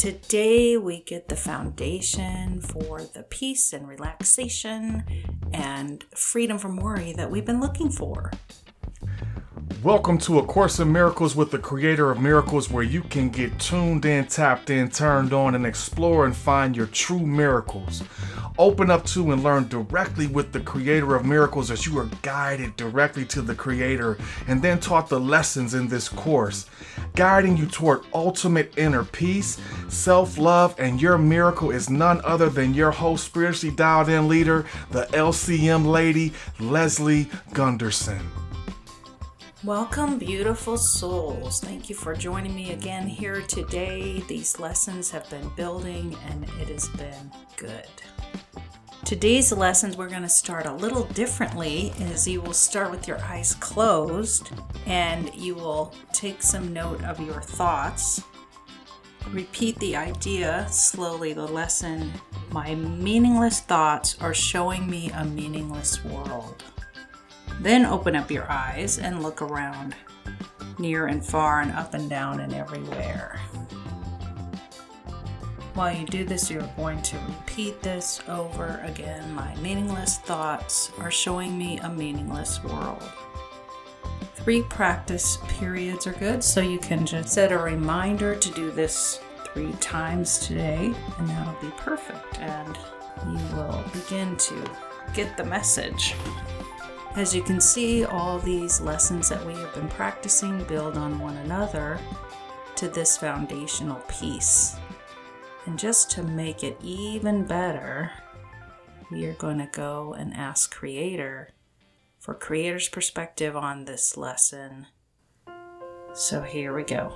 today we get the foundation for the peace and relaxation and freedom from worry that we've been looking for. Welcome to A Course in Miracles with the Creator of Miracles, where you can get tuned in, tapped in, turned on, and explore and find your true miracles. Open up to and learn directly with the Creator of Miracles as you are guided directly to the Creator and then taught the lessons in this course, guiding you toward ultimate inner peace, self love, and your miracle is none other than your host, spiritually dialed in leader, the LCM lady, Leslie Gunterson. Welcome, beautiful souls. Thank you for joining me again here today. These lessons have been building and it has been good. Today's lessons, we're going to start a little differently, as you will start with your eyes closed and you will take some note of your thoughts. Repeat the idea slowly, the lesson. My meaningless thoughts are showing me a meaningless world. Then open up your eyes and look around, near and far and up and down and everywhere. While you do this, you're going to repeat this over again. My meaningless thoughts are showing me a meaningless world. Three practice periods are good, so you can just set a reminder to do this three times today, and that'll be perfect. And you will begin to get the message. As you can see, all these lessons that we have been practicing build on one another to this foundational piece. And just to make it even better, we are going to go and ask Creator for Creator's perspective on this lesson. So here we go.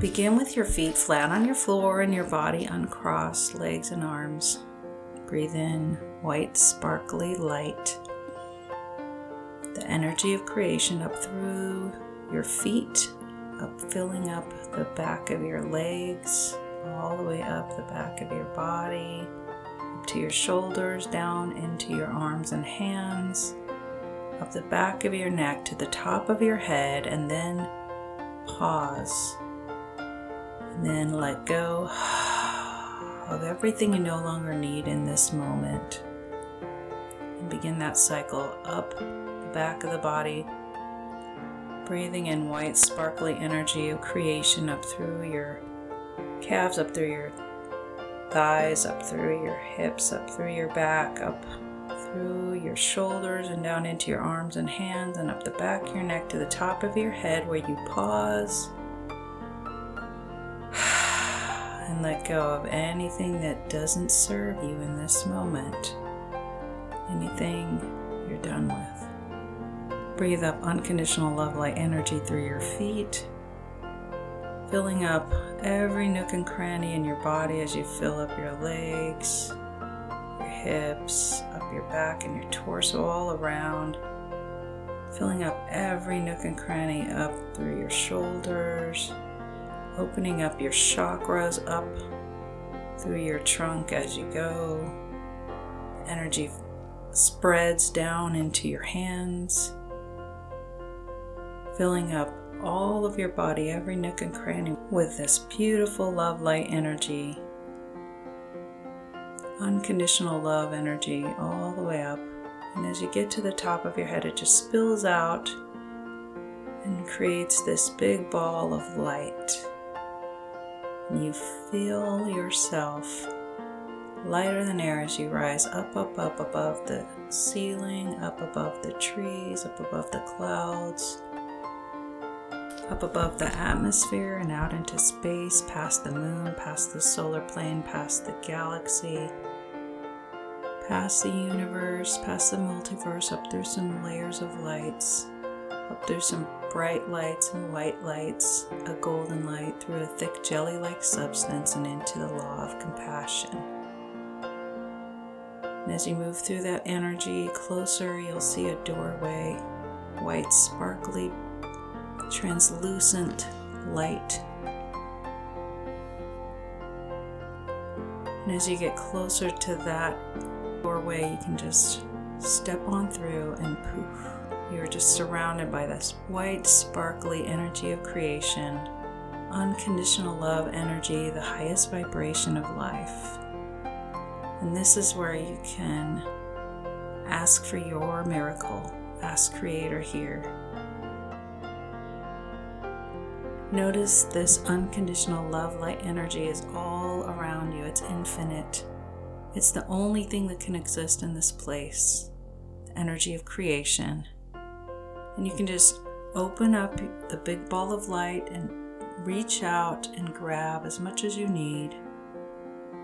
Begin with your feet flat on your floor and your body uncrossed, legs and arms. Breathe in white, sparkly light the energy of creation up through your feet, up filling up the back of your legs, all the way up the back of your body, up to your shoulders, down into your arms and hands, up the back of your neck to the top of your head, and then pause. And then let go of everything you no longer need in this moment. And begin that cycle up back of the body, breathing in white, sparkly energy of creation up through your calves, up through your thighs, up through your hips, up through your back, up through your shoulders and down into your arms and hands, and up the back of your neck to the top of your head where you pause and let go of anything that doesn't serve you in this moment, anything you're done with. Breathe up unconditional love light energy through your feet, filling up every nook and cranny in your body as you fill up your legs, your hips, up your back, and your torso all around. Filling up every nook and cranny up through your shoulders, opening up your chakras up through your trunk as you go. Energy spreads down into your hands filling up all of your body, every nook and cranny, with this beautiful love light energy. Unconditional love energy all the way up. And as you get to the top of your head, it just spills out and creates this big ball of light. And you feel yourself lighter than air as you rise up, up, up above the ceiling, up above the trees, up above the clouds up above the atmosphere and out into space, past the moon, past the solar plane, past the galaxy, past the universe, past the multiverse, up through some layers of lights, up through some bright lights and white lights, a golden light through a thick jelly like substance and into the law of compassion. And as you move through that energy closer, you'll see a doorway, white, sparkly translucent light. And as you get closer to that doorway, you can just step on through and poof, you're just surrounded by this white, sparkly energy of creation, unconditional love energy, the highest vibration of life. And this is where you can ask for your miracle. Ask Creator here. Notice this unconditional love light energy is all around you, it's infinite. It's the only thing that can exist in this place the energy of creation. And you can just open up the big ball of light and reach out and grab as much as you need.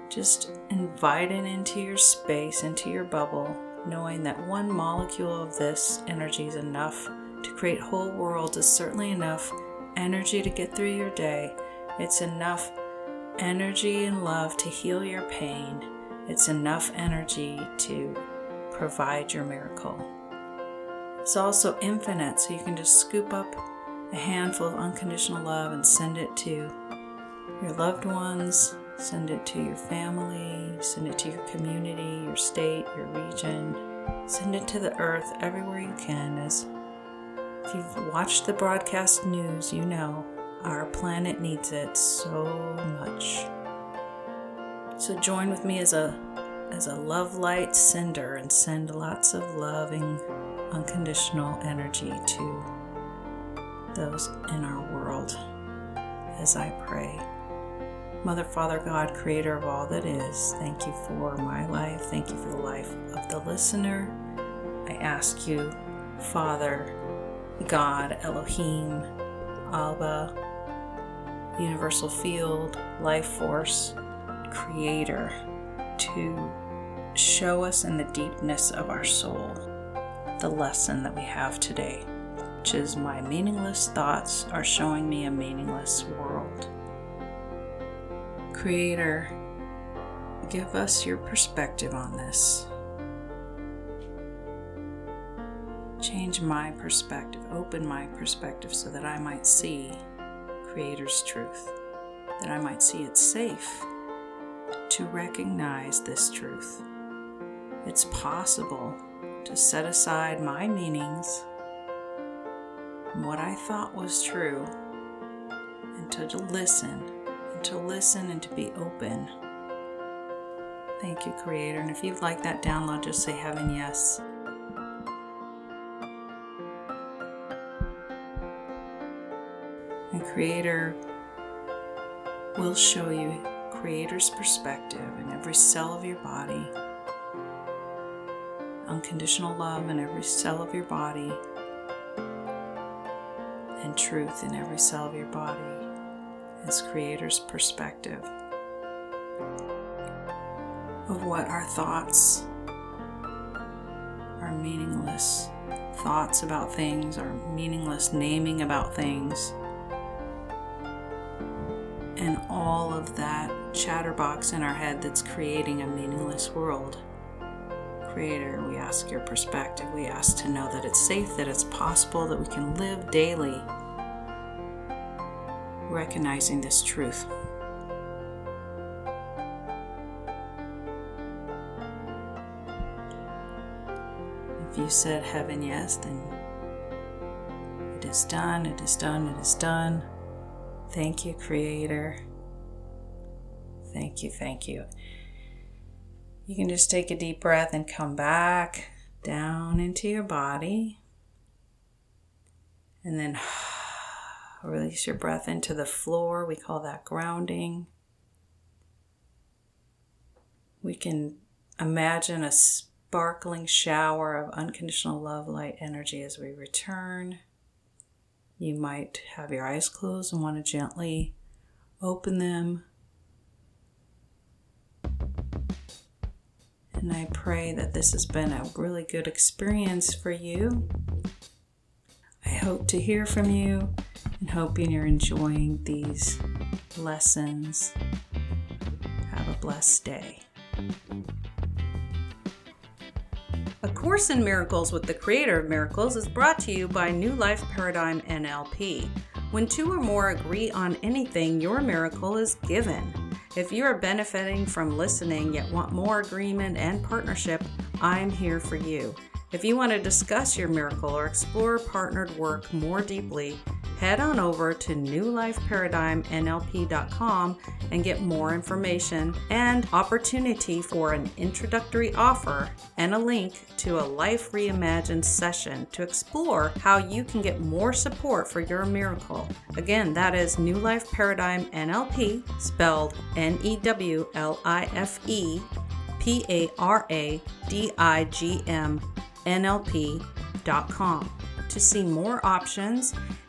Just invite it into your space, into your bubble, knowing that one molecule of this energy is enough to create whole worlds, is certainly enough energy to get through your day. It's enough energy and love to heal your pain. It's enough energy to provide your miracle. It's also infinite, so you can just scoop up a handful of unconditional love and send it to your loved ones, send it to your family, send it to your community, your state, your region. Send it to the earth everywhere you can. As if you've watched the broadcast news, you know our planet needs it so much. So join with me as a as a love light sender and send lots of loving unconditional energy to those in our world as I pray. Mother, Father, God, creator of all that is, thank you for my life. Thank you for the life of the listener. I ask you, Father, God, Elohim, Abba, Universal Field, Life Force, Creator, to show us in the deepness of our soul the lesson that we have today, which is my meaningless thoughts are showing me a meaningless world. Creator, give us your perspective on this. Change my perspective, open my perspective so that I might see Creator's truth, that I might see it safe to recognize this truth. It's possible to set aside my meanings what I thought was true and to listen and to listen and to be open. Thank you, Creator. And if you'd like that download, just say heaven yes. Creator will show you Creator's perspective in every cell of your body unconditional love in every cell of your body, and truth in every cell of your body as Creator's perspective of what our thoughts are meaningless. Thoughts about things our meaningless, naming about things, and all of that chatterbox in our head that's creating a meaningless world. Creator, we ask your perspective. We ask to know that it's safe, that it's possible, that we can live daily recognizing this truth. If you said heaven yes, then it is done, it is done, it is done. Thank you, Creator. Thank you, thank you. You can just take a deep breath and come back down into your body. And then release your breath into the floor. We call that grounding. We can imagine a sparkling shower of unconditional love light energy as we return. You might have your eyes closed and want to gently open them And I pray that this has been a really good experience for you. I hope to hear from you and hoping you're enjoying these lessons. Have a blessed day. Course in Miracles with the Creator of Miracles is brought to you by New Life Paradigm NLP. When two or more agree on anything, your miracle is given. If you are benefiting from listening yet want more agreement and partnership, I'm here for you. If you want to discuss your miracle or explore partnered work more deeply, head on over to newlifeparadigmnlp.com and get more information and opportunity for an introductory offer and a link to a Life Reimagined session to explore how you can get more support for your miracle. Again, that is New Life Paradigm NLP, spelled N E W L I F E P A R A D I G M NLP.com to see more options